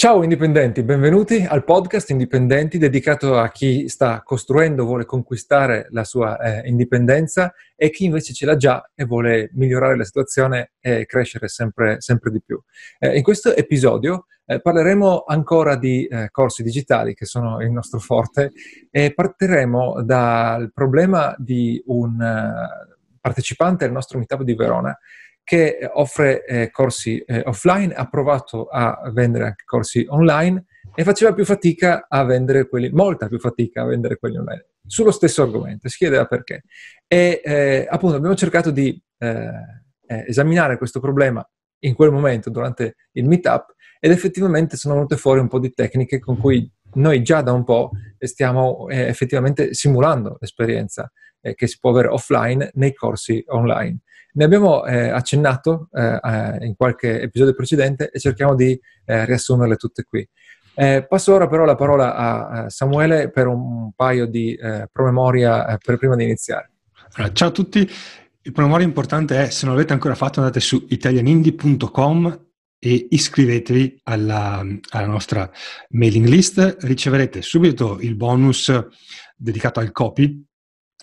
Ciao indipendenti, benvenuti al podcast Indipendenti dedicato a chi sta costruendo, vuole conquistare la sua eh, indipendenza e chi invece ce l'ha già e vuole migliorare la situazione e crescere sempre, sempre di più. Eh, in questo episodio eh, parleremo ancora di eh, corsi digitali che sono il nostro forte e partiremo dal problema di un uh, partecipante al nostro meetup di Verona che offre eh, corsi eh, offline, ha provato a vendere anche corsi online e faceva più fatica a vendere quelli, molta più fatica a vendere quelli online, sullo stesso argomento, si chiedeva perché. E eh, appunto abbiamo cercato di eh, eh, esaminare questo problema in quel momento durante il meetup ed effettivamente sono venute fuori un po' di tecniche con cui noi già da un po' stiamo eh, effettivamente simulando l'esperienza che si può avere offline nei corsi online. Ne abbiamo eh, accennato eh, eh, in qualche episodio precedente e cerchiamo di eh, riassumerle tutte qui. Eh, passo ora però la parola a Samuele per un paio di eh, promemoria per prima di iniziare. Allora, ciao a tutti, il promemoria importante è se non l'avete ancora fatto andate su italianindie.com e iscrivetevi alla, alla, nostra mailing list, riceverete subito il bonus dedicato al copy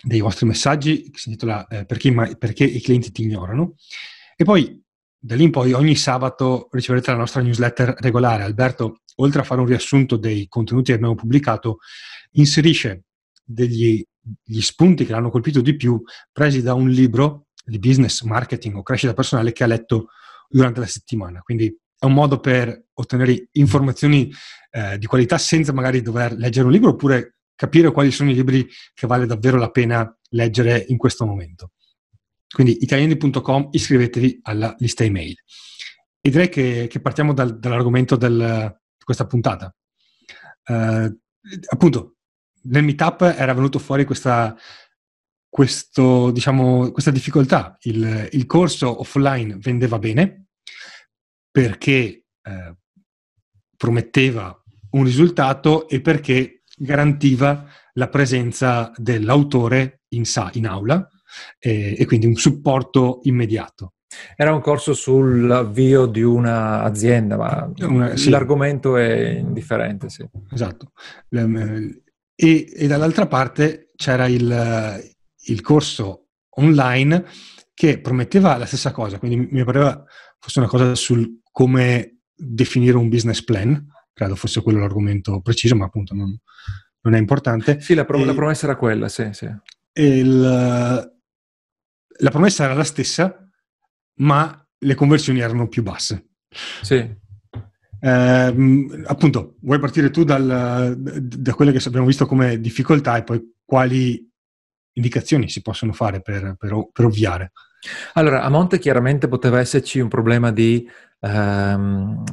dei vostri messaggi che si intitola eh, perché, perché, i clienti ti ignorano. E poi da lì in poi ogni sabato riceverete la nostra newsletter regolare. Alberto, oltre a fare un riassunto dei contenuti che abbiamo pubblicato, inserisce degli spunti che l'hanno colpito di più presi da un libro di business, marketing o crescita personale che ha letto durante la settimana. Quindi è un modo per ottenere informazioni eh, di qualità senza magari dover leggere un libro oppure capire quali sono i libri che vale davvero la pena leggere in questo momento. Quindi italiani.com, iscrivetevi alla lista email. E direi che, che partiamo dal, dall'argomento del, di questa puntata. Uh, appunto, nel meetup era venuto fuori questa, questo, diciamo, questa difficoltà. Il, il, corso offline vendeva bene perché eh, prometteva un risultato e perché garantiva la presenza dell'autore in, sa- in aula e, e quindi un supporto immediato. Era un corso sull'avvio di un'azienda, ma una, sì. l'argomento è indifferente. Sì. Esatto. E, e, dall'altra parte c'era il, il, corso online che prometteva la stessa cosa, quindi mi pareva fosse una cosa sul come definire un business plan, credo fosse quello l'argomento preciso, ma appunto non, non è importante. Sì, la, pro- e, la, promessa era quella, sì. sì. Il, la promessa era la stessa, ma le conversioni erano più basse. Sì. Eh, appunto, vuoi partire tu dal, da quelle che abbiamo visto come difficoltà e poi quali indicazioni si possono fare per, per, per ovviare? Allora, a monte chiaramente poteva esserci un problema di um,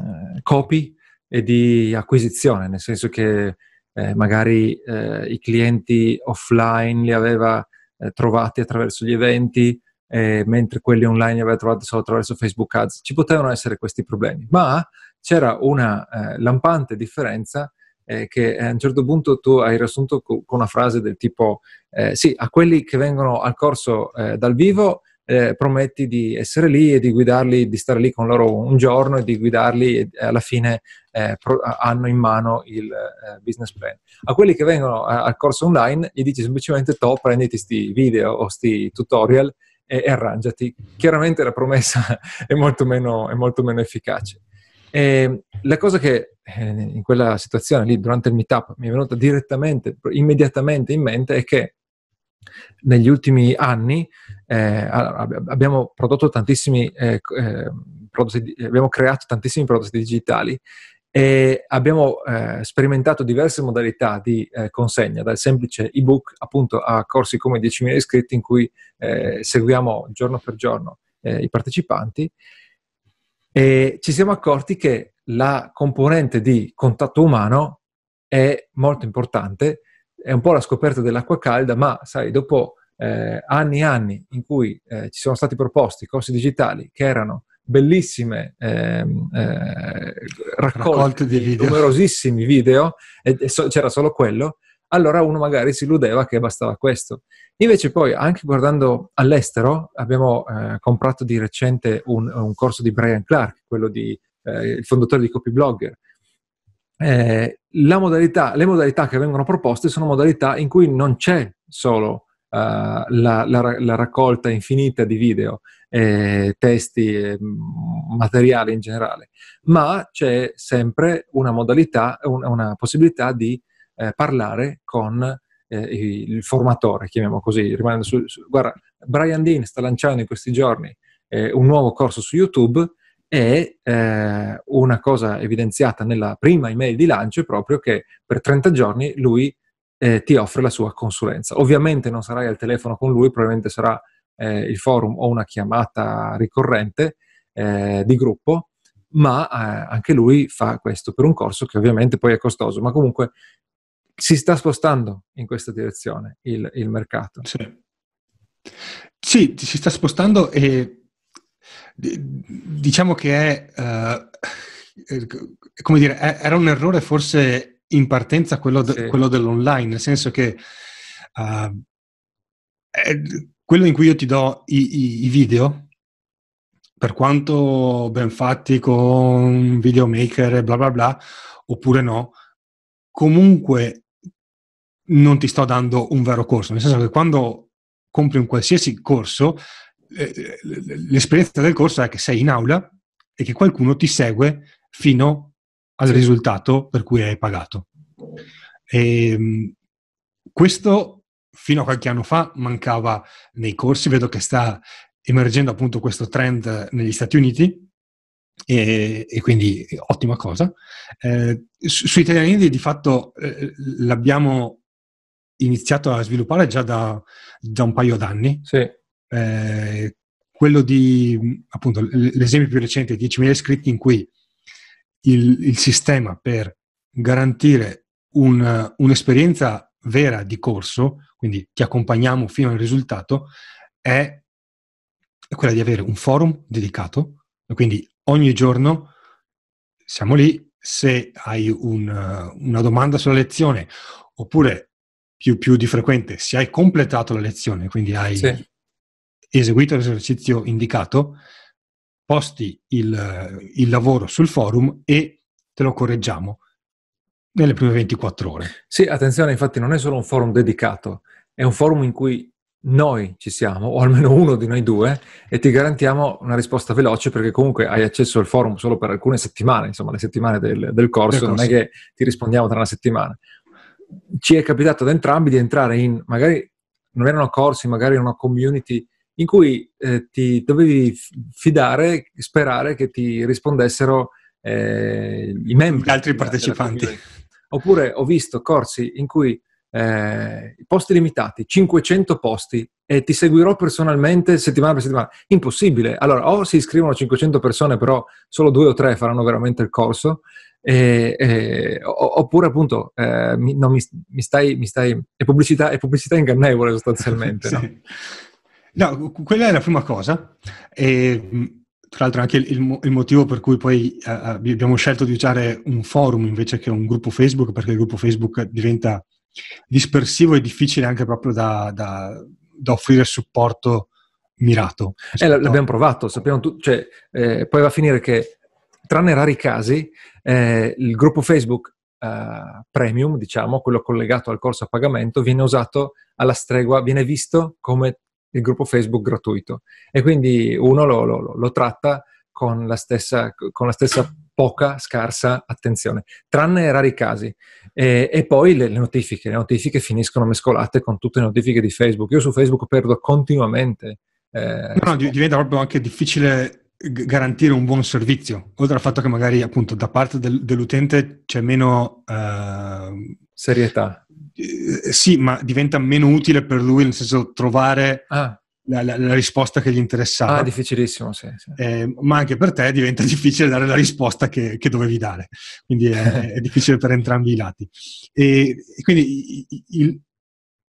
copy e di acquisizione, nel senso che eh, magari eh, i clienti offline li aveva eh, trovati attraverso gli eventi, mentre quelli online li aveva trovati solo attraverso Facebook Ads. Ci potevano essere questi problemi, ma c'era una eh, lampante differenza eh, che a un certo punto tu hai riassunto con una frase del tipo eh, sì, a quelli che vengono al corso dal vivo eh, prometti di essere lì e di guidarli, di stare lì con loro un giorno e di guidarli e alla fine eh, pro- hanno in mano il eh, business plan. A quelli che vengono a- al corso online gli dici semplicemente to, prenditi questi video o questi tutorial e, e, arrangiati. Chiaramente la promessa è molto meno, è molto meno efficace. E la cosa che eh, in quella situazione lì, durante il meetup, mi è venuta direttamente, immediatamente in mente è che negli ultimi anni eh, abbiamo prodotto tantissimi eh, eh, prodotti, abbiamo creato tantissimi prodotti digitali e abbiamo eh, sperimentato diverse modalità di eh, consegna, dal semplice ebook appunto a corsi come 10.000 iscritti in cui eh, seguiamo giorno per giorno i partecipanti e ci siamo accorti che la componente di contatto umano è molto importante è un po' la scoperta dell'acqua calda, ma sai, dopo eh, anni e anni in cui eh, ci sono stati proposti corsi digitali che erano bellissime ehm, eh, raccolte di video. numerosissimi video e, e so, c'era solo quello, allora uno magari si illudeva che bastava questo. Invece poi, anche guardando all'estero, abbiamo eh, comprato di recente un, un, corso di Brian Clark, quello di, eh, il fondatore di Copyblogger, eh, modalità, le modalità che vengono proposte sono modalità in cui non c'è solo la, la, la, raccolta infinita di video, eh, testi, eh, materiali in generale, ma c'è sempre una modalità, una, una possibilità di eh, parlare con eh, il formatore, chiamiamo così. Su, su, guarda, Brian Dean sta lanciando in questi giorni eh, un nuovo corso su YouTube e eh, una cosa evidenziata nella prima email di lancio è proprio che per 30 giorni lui eh, ti offre la sua consulenza. Ovviamente non sarai al telefono con lui, probabilmente sarà eh, il forum o una chiamata ricorrente eh, di gruppo, ma eh, anche lui fa questo per un corso che ovviamente poi è costoso, ma comunque si sta spostando in questa direzione il, il mercato. Sì. sì. si sta spostando e diciamo che è, uh, come dire, era un errore forse in partenza quello, de, sì. quello dell'online, nel senso che uh, quello in cui io ti do i, i, i, video, per quanto ben fatti con videomaker e bla bla bla, oppure no, comunque non ti sto dando un vero corso, nel senso che quando compri un qualsiasi corso, eh, l'esperienza del corso è che sei in aula e che qualcuno ti segue fino al sì. risultato per cui hai pagato. E, ehm, questo fino a qualche anno fa mancava nei corsi, vedo che sta emergendo appunto questo trend negli Stati Uniti e, e quindi ottima cosa. Eh, su, su Italiani di fatto eh, l'abbiamo iniziato a sviluppare già da, da un paio d'anni. Sì. Eh, quello di, appunto, l'esempio più recente, 10.000 iscritti, in cui il, il sistema per garantire un, un'esperienza vera di corso, quindi ti accompagniamo fino al risultato, è, è quella di avere un forum dedicato, quindi ogni giorno siamo lì, se hai un, una domanda sulla lezione oppure più, più, di frequente, se hai completato la lezione, quindi hai sì. eseguito l'esercizio indicato, posti il, il lavoro sul forum e te lo correggiamo nelle prime 24 ore. Sì, attenzione, infatti non è solo un forum dedicato, è un forum in cui noi ci siamo, o almeno uno di noi due, e ti garantiamo una risposta veloce perché comunque hai accesso al forum solo per alcune settimane, insomma le settimane del, del, corso, del corso, non è che ti rispondiamo tra una settimana. Ci è capitato ad entrambi di entrare in, magari non erano corsi, magari una community in cui eh, ti dovevi fidare, sperare che ti rispondessero eh, i membri. Gli altri partecipanti. Oppure ho visto corsi in cui eh, posti limitati, 500 posti e ti seguirò personalmente settimana per settimana. Impossibile. Allora, o si iscrivono 500 persone, però solo due o tre faranno veramente il corso, e, e, oppure appunto eh, mi, no, mi, mi, stai, mi, stai, è pubblicità, è pubblicità ingannevole sostanzialmente. sì. no? No? quella è la prima cosa. E, tra l'altro anche il, il, motivo per cui poi uh, abbiamo scelto di usare un forum invece che un gruppo Facebook, perché il gruppo Facebook diventa dispersivo e difficile anche proprio da, da, da offrire supporto mirato. Eh, l'abbiamo provato, sappiamo tu, cioè, eh, poi va a finire che, tranne rari casi, eh, il gruppo Facebook eh, premium, diciamo, quello collegato al corso a pagamento, viene usato alla stregua, viene visto come il gruppo Facebook gratuito e quindi uno lo, lo, lo tratta con la, stessa, con la stessa poca, scarsa attenzione, tranne rari casi. E, e poi le, le, notifiche, le notifiche finiscono mescolate con tutte le notifiche di Facebook. Io su Facebook perdo continuamente. Eh, no, no, diventa proprio anche difficile garantire un buon servizio, oltre al fatto che magari appunto da parte del, dell'utente c'è meno uh, serietà. Eh, sì, ma diventa meno utile per lui, nel senso trovare ah. la, la, la, risposta che gli interessava. Ah, difficilissimo, sì. sì. Eh, ma anche per te diventa difficile dare la risposta che, che dovevi dare, quindi è, è, difficile per entrambi i lati. E, e quindi il,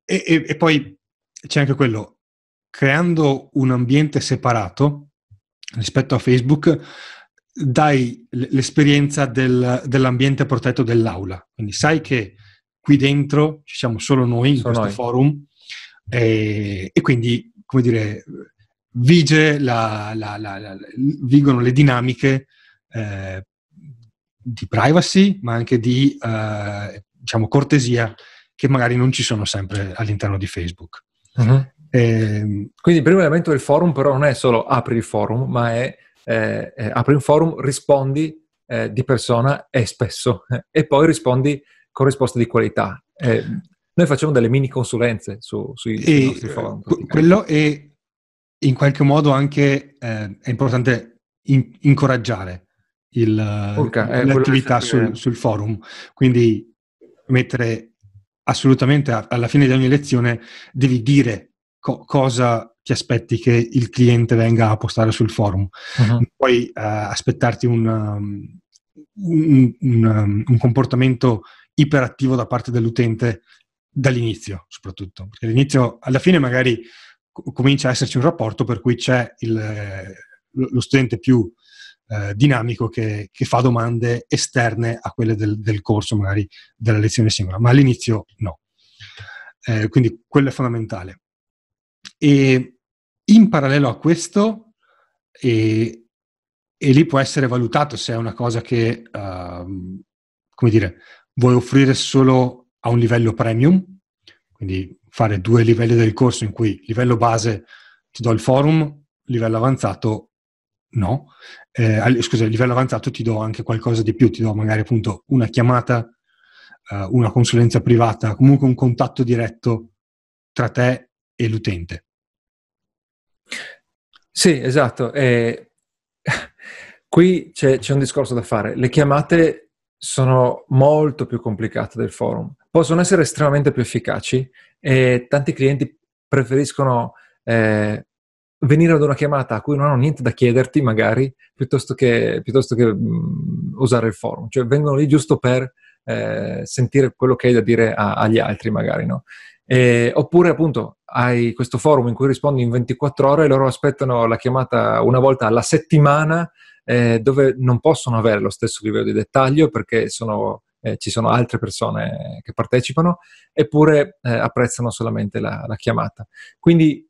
e, e poi c'è anche quello, creando un ambiente separato, rispetto a Facebook dai l'esperienza del, dell'ambiente protetto dell'aula. Quindi sai che qui dentro ci siamo solo noi in Sono questo noi. forum e, e, quindi, come dire, vige la, la, la, vigono le dinamiche eh, di privacy, ma anche di eh, diciamo, cortesia che magari non ci sono sempre all'interno di Facebook. Uh-huh. E, Quindi il primo elemento del forum però non è solo apri il forum, ma è eh, eh, apri un forum, rispondi eh, di persona e spesso e poi rispondi con risposte di qualità. Eh, noi facciamo delle mini consulenze su, sui, sui nostri forum. Quello è in qualche modo anche eh, è importante in, incoraggiare il, Urca, l'attività sul, sul, forum. Quindi mettere assolutamente alla fine di ogni lezione devi dire co- cosa ti aspetti che il cliente venga a postare sul forum. Uh-huh. Puoi uh, aspettarti un, um, un, un, um, un, comportamento iperattivo da parte dell'utente dall'inizio, soprattutto. Perché all'inizio, alla fine magari comincia a esserci un rapporto per cui c'è il, lo studente più eh, dinamico che, che, fa domande esterne a quelle del, del, corso, magari della lezione singola, ma all'inizio no. Eh, quindi quello è fondamentale. E in parallelo a questo, e, e lì può essere valutato se è una cosa che, uh, come dire, vuoi offrire solo a un livello premium, quindi fare due livelli del corso in cui livello base ti do il forum, livello avanzato no. Eh, scusa, livello avanzato ti do anche qualcosa di più, ti do magari appunto una chiamata, uh, una consulenza privata, comunque un contatto diretto tra te e l'utente. Sì, esatto. Eh, qui c'è, c'è un discorso da fare. Le chiamate sono molto più complicate del forum. Possono essere estremamente più efficaci e tanti clienti preferiscono eh, venire ad una chiamata a cui non hanno niente da chiederti, magari, piuttosto che, piuttosto che mh, mm, usare il forum. Cioè vengono lì giusto per eh, sentire quello che hai da dire a, agli altri, magari, no? E, oppure appunto hai questo forum in cui rispondi in 24 ore e loro aspettano la chiamata una volta alla settimana eh, dove non possono avere lo stesso livello di dettaglio perché sono, eh, ci sono altre persone che partecipano eppure eh, apprezzano solamente la, la, chiamata. Quindi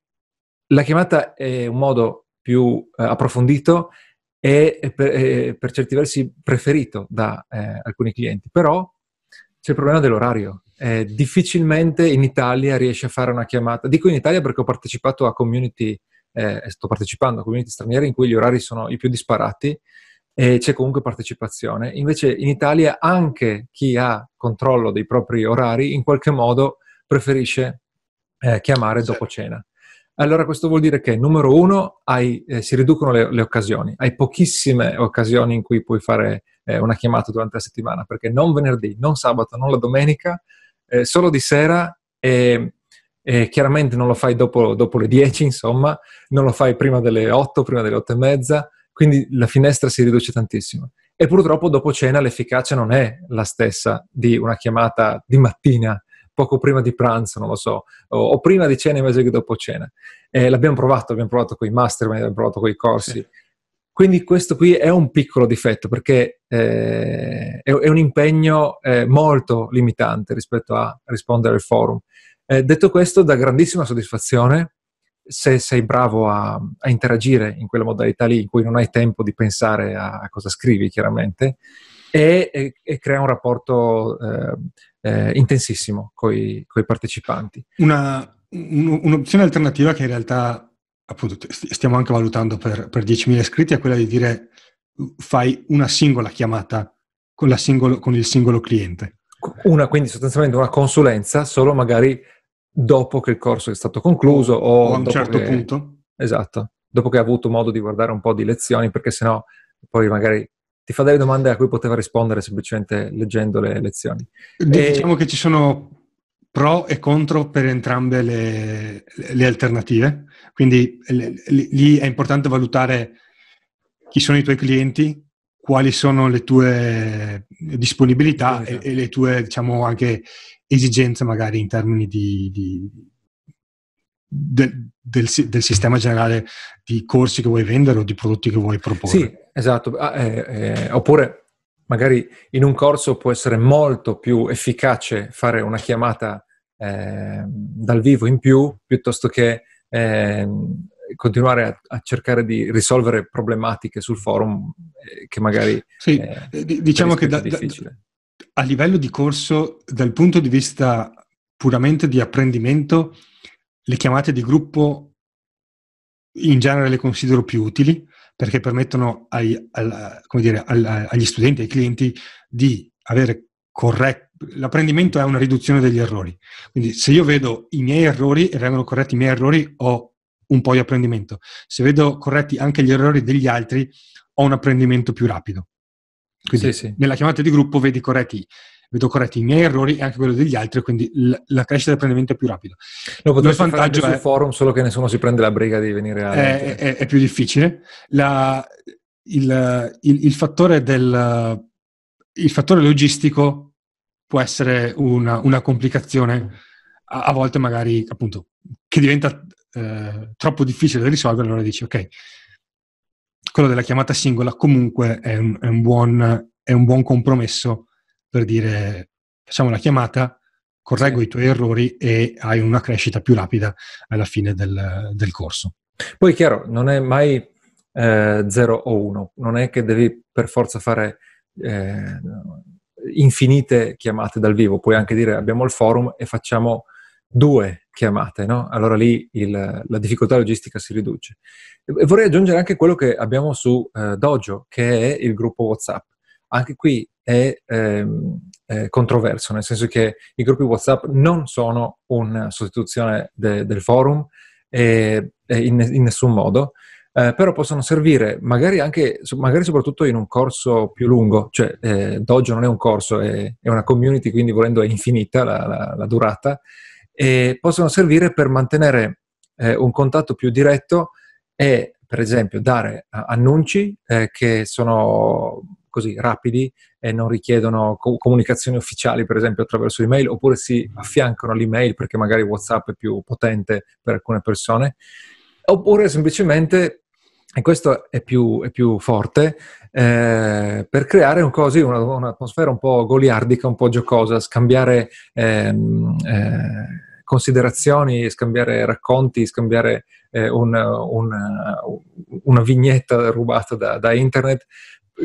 la chiamata è un modo più eh, approfondito e per, per, certi versi preferito da eh, alcuni clienti, però c'è il problema dell'orario eh, difficilmente in Italia riesce a fare una chiamata. Dico in Italia perché ho partecipato a community, eh, sto partecipando a community straniere in cui gli orari sono i più disparati e c'è comunque partecipazione. Invece in Italia anche chi ha controllo dei propri orari in qualche modo preferisce eh, chiamare sì. dopo cena. Allora questo vuol dire che, numero uno, hai, eh, si riducono le, le, occasioni. Hai pochissime occasioni in cui puoi fare eh, una chiamata durante la settimana, perché non venerdì, non sabato, non la domenica eh, solo di sera e, e, chiaramente non lo fai dopo, dopo, le 10, insomma, non lo fai prima delle 8, prima delle 8 e mezza, quindi la finestra si riduce tantissimo. E purtroppo dopo cena l'efficacia non è la stessa di una chiamata di mattina, poco prima di pranzo, non lo so, o, o prima di cena invece che dopo cena. Eh, l'abbiamo provato, abbiamo provato con i mastermind, abbiamo provato con i corsi. Sì. Quindi questo qui è un piccolo difetto perché eh, è, è, un impegno eh, molto limitante rispetto a rispondere al forum. Eh, detto questo, dà grandissima soddisfazione se sei bravo a, a, interagire in quella modalità lì in cui non hai tempo di pensare a, a cosa scrivi, chiaramente, e, e, e crea un rapporto eh, eh, intensissimo con i partecipanti. Una, un, un'opzione alternativa che in realtà appunto stiamo anche valutando per, per 10.000 iscritti è quella di dire fai una singola chiamata con, singolo, con il singolo cliente. Una, quindi sostanzialmente una consulenza solo magari dopo che il corso è stato concluso o, o a un certo che, punto. Esatto, dopo che ha avuto modo di guardare un po' di lezioni, perché sennò poi magari ti fa delle domande a cui poteva rispondere semplicemente leggendo le lezioni. Diciamo e... che ci sono pro e contro per entrambe le, le alternative, quindi lì è importante valutare chi sono i tuoi clienti, quali sono le tue disponibilità e, e, le tue, diciamo, anche esigenze magari in termini di, di del, del, del, sistema generale di corsi che vuoi vendere o di prodotti che vuoi proporre. Sì, esatto. Ah, eh, eh, oppure magari in un corso può essere molto più efficace fare una chiamata eh, dal vivo in più piuttosto che eh, continuare a, a, cercare di risolvere problematiche sul forum eh, che magari... Sì, eh, diciamo che da, da, a livello di corso, dal punto di vista puramente di apprendimento, le chiamate di gruppo in genere le considero più utili perché permettono ai, al, dire, al, agli studenti, ai clienti di avere corretto. L'apprendimento è una riduzione degli errori. Quindi se io vedo i miei errori e vengono corretti i miei errori, ho un po' di apprendimento. Se vedo corretti anche gli errori degli altri, ho un apprendimento più rapido. Quindi sì, sì. nella chiamata di gruppo vedi corretti, vedo corretti i miei errori e anche quello degli altri, quindi l- la crescita del apprendimento è più rapida. Lo potresti fare è, sul forum, solo che nessuno si prende la briga di venire a... È, è, è più difficile. La, il, il, il, fattore del, il fattore logistico può essere una, una complicazione, a, a, volte magari appunto, che diventa eh, troppo difficile da risolvere, allora dici ok, quello della chiamata singola comunque è un, è un, buon, è un buon, compromesso per dire facciamo la chiamata, correggo i tuoi errori e hai una crescita più rapida alla fine del, del corso. Poi chiaro, non è mai eh, 0 o 1, non è che devi per forza fare eh, infinite chiamate dal vivo, puoi anche dire abbiamo il forum e facciamo due chiamate, no? Allora lì il, la difficoltà logistica si riduce. E vorrei aggiungere anche quello che abbiamo su eh, Dojo, che è il gruppo WhatsApp. Anche qui è, ehm, è, controverso, nel senso che i gruppi WhatsApp non sono una sostituzione de, del forum eh, in, in, nessun modo, eh, però possono servire magari anche, magari soprattutto in un corso più lungo, cioè eh, Dojo non è un corso, è, è, una community, quindi volendo è infinita la, la, la durata, e possono servire per mantenere eh, un contatto più diretto e per esempio dare annunci eh, che sono così rapidi e non richiedono co- comunicazioni ufficiali, per esempio attraverso email, oppure si affiancano all'email perché magari WhatsApp è più potente per alcune persone, oppure semplicemente e questo è più, è più forte, eh, per creare un così, una, un'atmosfera un po' goliardica, un po' giocosa, scambiare ehm, eh, considerazioni, scambiare racconti, scambiare eh, un, un, una vignetta rubata da, da internet,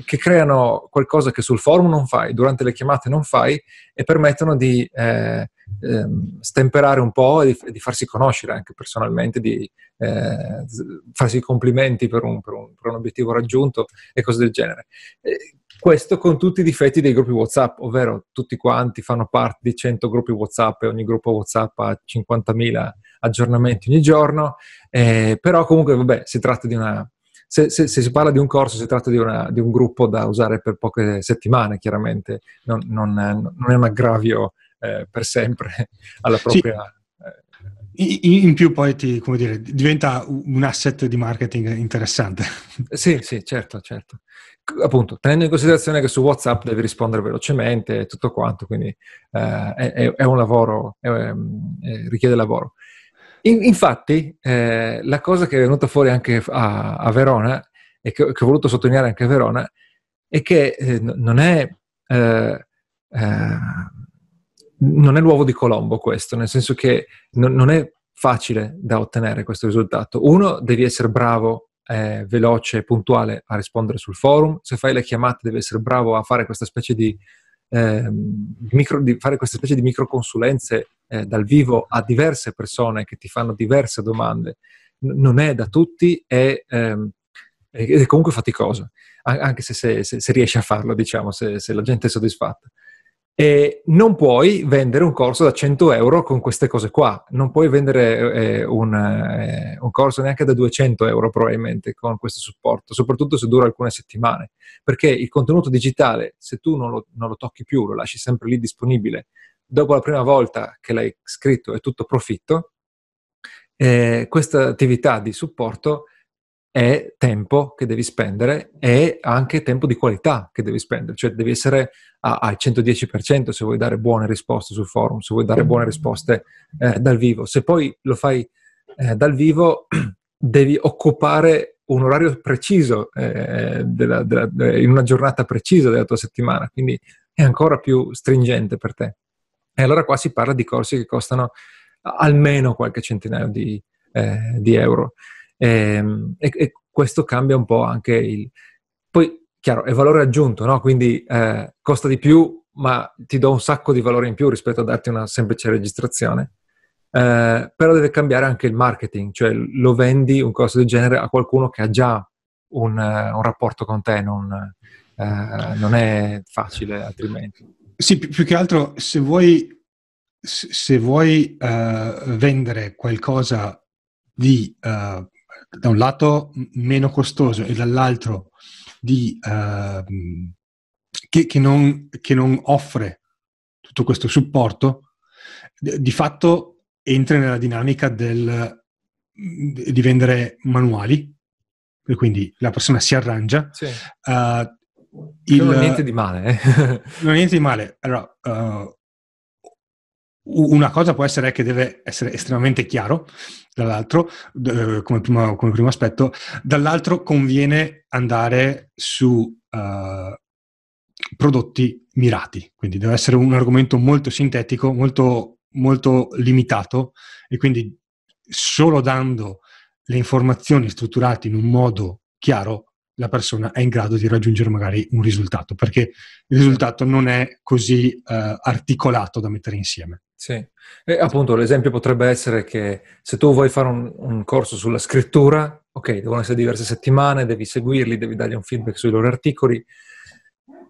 che creano qualcosa che sul forum non fai, durante le chiamate non fai e permettono di eh, Ehm, stemperare un po' e di, di, farsi conoscere anche personalmente, di eh, farsi complimenti per un, per, un, per un, obiettivo raggiunto e cose del genere. E questo con tutti i difetti dei gruppi WhatsApp, ovvero tutti quanti fanno parte di 100 gruppi WhatsApp e ogni gruppo WhatsApp ha 50.000 aggiornamenti ogni giorno, eh, però comunque vabbè, si tratta di una, se, se, se, si parla di un corso, si tratta di, una, di, un gruppo da usare per poche settimane, chiaramente, non, non, non è un aggravio eh, per sempre alla propria... Sì. In, più poi ti, come dire, diventa un asset di marketing interessante. Sì, sì, certo, certo. Appunto, tenendo in considerazione che su WhatsApp devi rispondere velocemente e tutto quanto, quindi eh, è, è, un lavoro, è, è, richiede lavoro. In, infatti, eh, la cosa che è venuta fuori anche a, a Verona e che, che, ho voluto sottolineare anche a Verona è che eh, non è eh, eh non è l'uovo di Colombo questo, nel senso che non, non è facile da ottenere questo risultato. Uno, devi essere bravo, eh, veloce, puntuale a rispondere sul forum. Se fai le chiamate, devi essere bravo a fare questa specie di, eh, micro, di fare questa specie di microconsulenze eh, dal vivo a diverse persone che ti fanno diverse domande. N- non è da tutti e, ehm, è comunque faticoso, anche se, se, se, se riesci a farlo, diciamo, se, se la gente è soddisfatta. E non puoi vendere un corso da 100 euro con queste cose qua, non puoi vendere eh, un, eh, un, corso neanche da 200 euro probabilmente con questo supporto, soprattutto se dura alcune settimane, perché il contenuto digitale, se tu non lo, non lo tocchi più, lo lasci sempre lì disponibile, dopo la prima volta che l'hai scritto è tutto profitto, eh, questa attività di supporto è tempo che devi spendere e anche tempo di qualità che devi spendere, cioè devi essere al 110% se vuoi dare buone risposte sul forum, se vuoi dare buone risposte eh, dal vivo. Se poi lo fai eh, dal vivo, devi occupare un orario preciso eh, della, della, in una giornata precisa della tua settimana, quindi è ancora più stringente per te. E allora qua si parla di corsi che costano almeno qualche centinaio di, eh, di euro. Ehm, e, e, questo cambia un po' anche il... Poi, chiaro, è valore aggiunto, no? Quindi eh, costa di più, ma ti do un sacco di valore in più rispetto a darti una semplice registrazione. Eh, però deve cambiare anche il marketing, cioè lo vendi un costo del genere a qualcuno che ha già un, uh, un rapporto con te, non, uh, non, è facile altrimenti. Sì, più, che altro se vuoi, se vuoi uh, vendere qualcosa di da un lato meno costoso e dall'altro di, che, che, non, che non offre tutto questo supporto, di fatto entri nella dinamica del, di vendere manuali e quindi la persona si arrangia. Sì. Uh, il, non è niente di male. Eh? non è niente di male. Allora, uh, una cosa può essere che deve essere estremamente chiaro, dall'altro, d- come, primo, come, primo, aspetto, dall'altro conviene andare su uh, prodotti mirati, quindi deve essere un argomento molto sintetico, molto, molto limitato e quindi solo dando le informazioni strutturate in un modo chiaro, la persona è in grado di raggiungere magari un risultato, perché il risultato non è così eh, articolato da mettere insieme. Sì, e appunto l'esempio potrebbe essere che se tu vuoi fare un, un, corso sulla scrittura, ok, devono essere diverse settimane, devi seguirli, devi dargli un feedback sui loro articoli,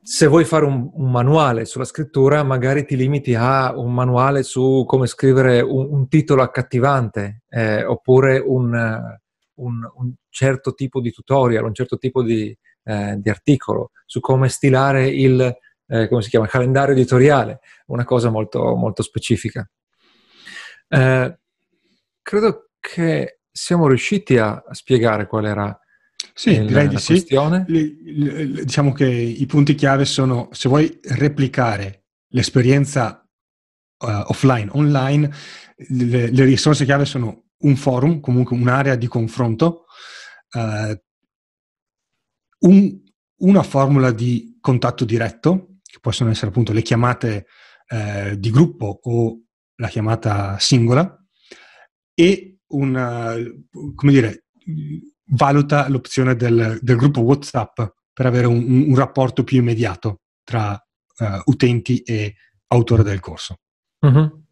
se vuoi fare un, un, manuale sulla scrittura, magari ti limiti a un manuale su come scrivere un, un titolo accattivante eh, oppure un, un, certo tipo di tutorial, un certo tipo di, eh, di articolo su come stilare il, eh, come si chiama, calendario editoriale, una cosa molto, molto specifica. Eh, credo che siamo riusciti a, spiegare qual era sì, il, direi di sì. Questione. diciamo che i punti chiave sono se vuoi replicare l'esperienza uh, offline, online, le, le, risorse chiave sono un forum, comunque un'area di confronto, uh, un, una formula di contatto diretto, che possono essere appunto le chiamate uh, di gruppo o la chiamata singola, e una, come dire, valuta l'opzione del, del gruppo WhatsApp per avere un, un rapporto più immediato tra uh, utenti e autore del corso. Uh-huh.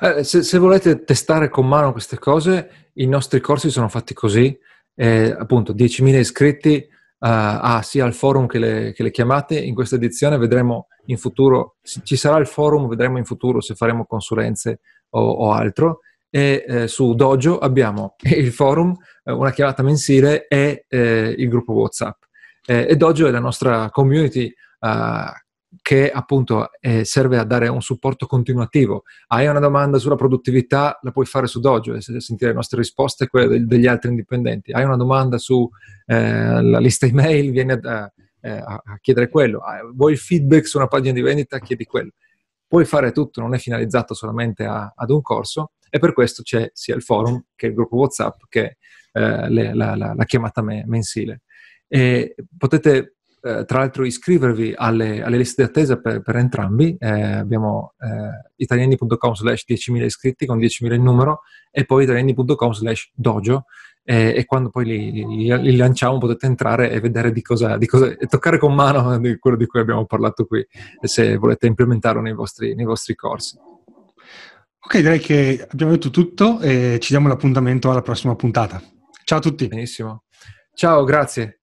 Eh, se, se, volete testare con mano queste cose, i nostri corsi sono fatti così, eh, appunto 10.000 iscritti uh, sia al forum che le, che le, chiamate. In questa edizione vedremo in futuro, ci sarà il forum, vedremo in futuro se faremo consulenze o, o altro e eh, su Dojo abbiamo il forum, eh, una chiamata mensile e eh, il gruppo WhatsApp. E Dojo è la nostra community eh, che appunto eh, serve a dare un supporto continuativo. Hai una domanda sulla produttività, la puoi fare su Dojo e sentire le nostre risposte e quelle degli altri indipendenti. Hai una domanda sulla lista email, vieni a, a, a chiedere quello. Vuoi feedback su una pagina di vendita, chiedi quello. Puoi fare tutto, non è finalizzato solamente a, ad un corso e per questo c'è sia il forum che il gruppo WhatsApp che eh, le, la, la, la, chiamata me, mensile. E potete eh, tra l'altro iscrivervi alle, alle, liste di attesa per, per entrambi. Eh, abbiamo eh, italiani.com slash 10.000 iscritti con 10.000 in numero e poi italiani.com slash dojo e, e, quando poi li, li, li, lanciamo potete entrare e vedere di cosa, di cosa, e toccare con mano di quello di cui abbiamo parlato qui se volete implementarlo nei vostri, nei vostri corsi. Ok, direi che abbiamo detto tutto e ci diamo l'appuntamento alla prossima puntata. Ciao a tutti. Benissimo. Ciao, grazie.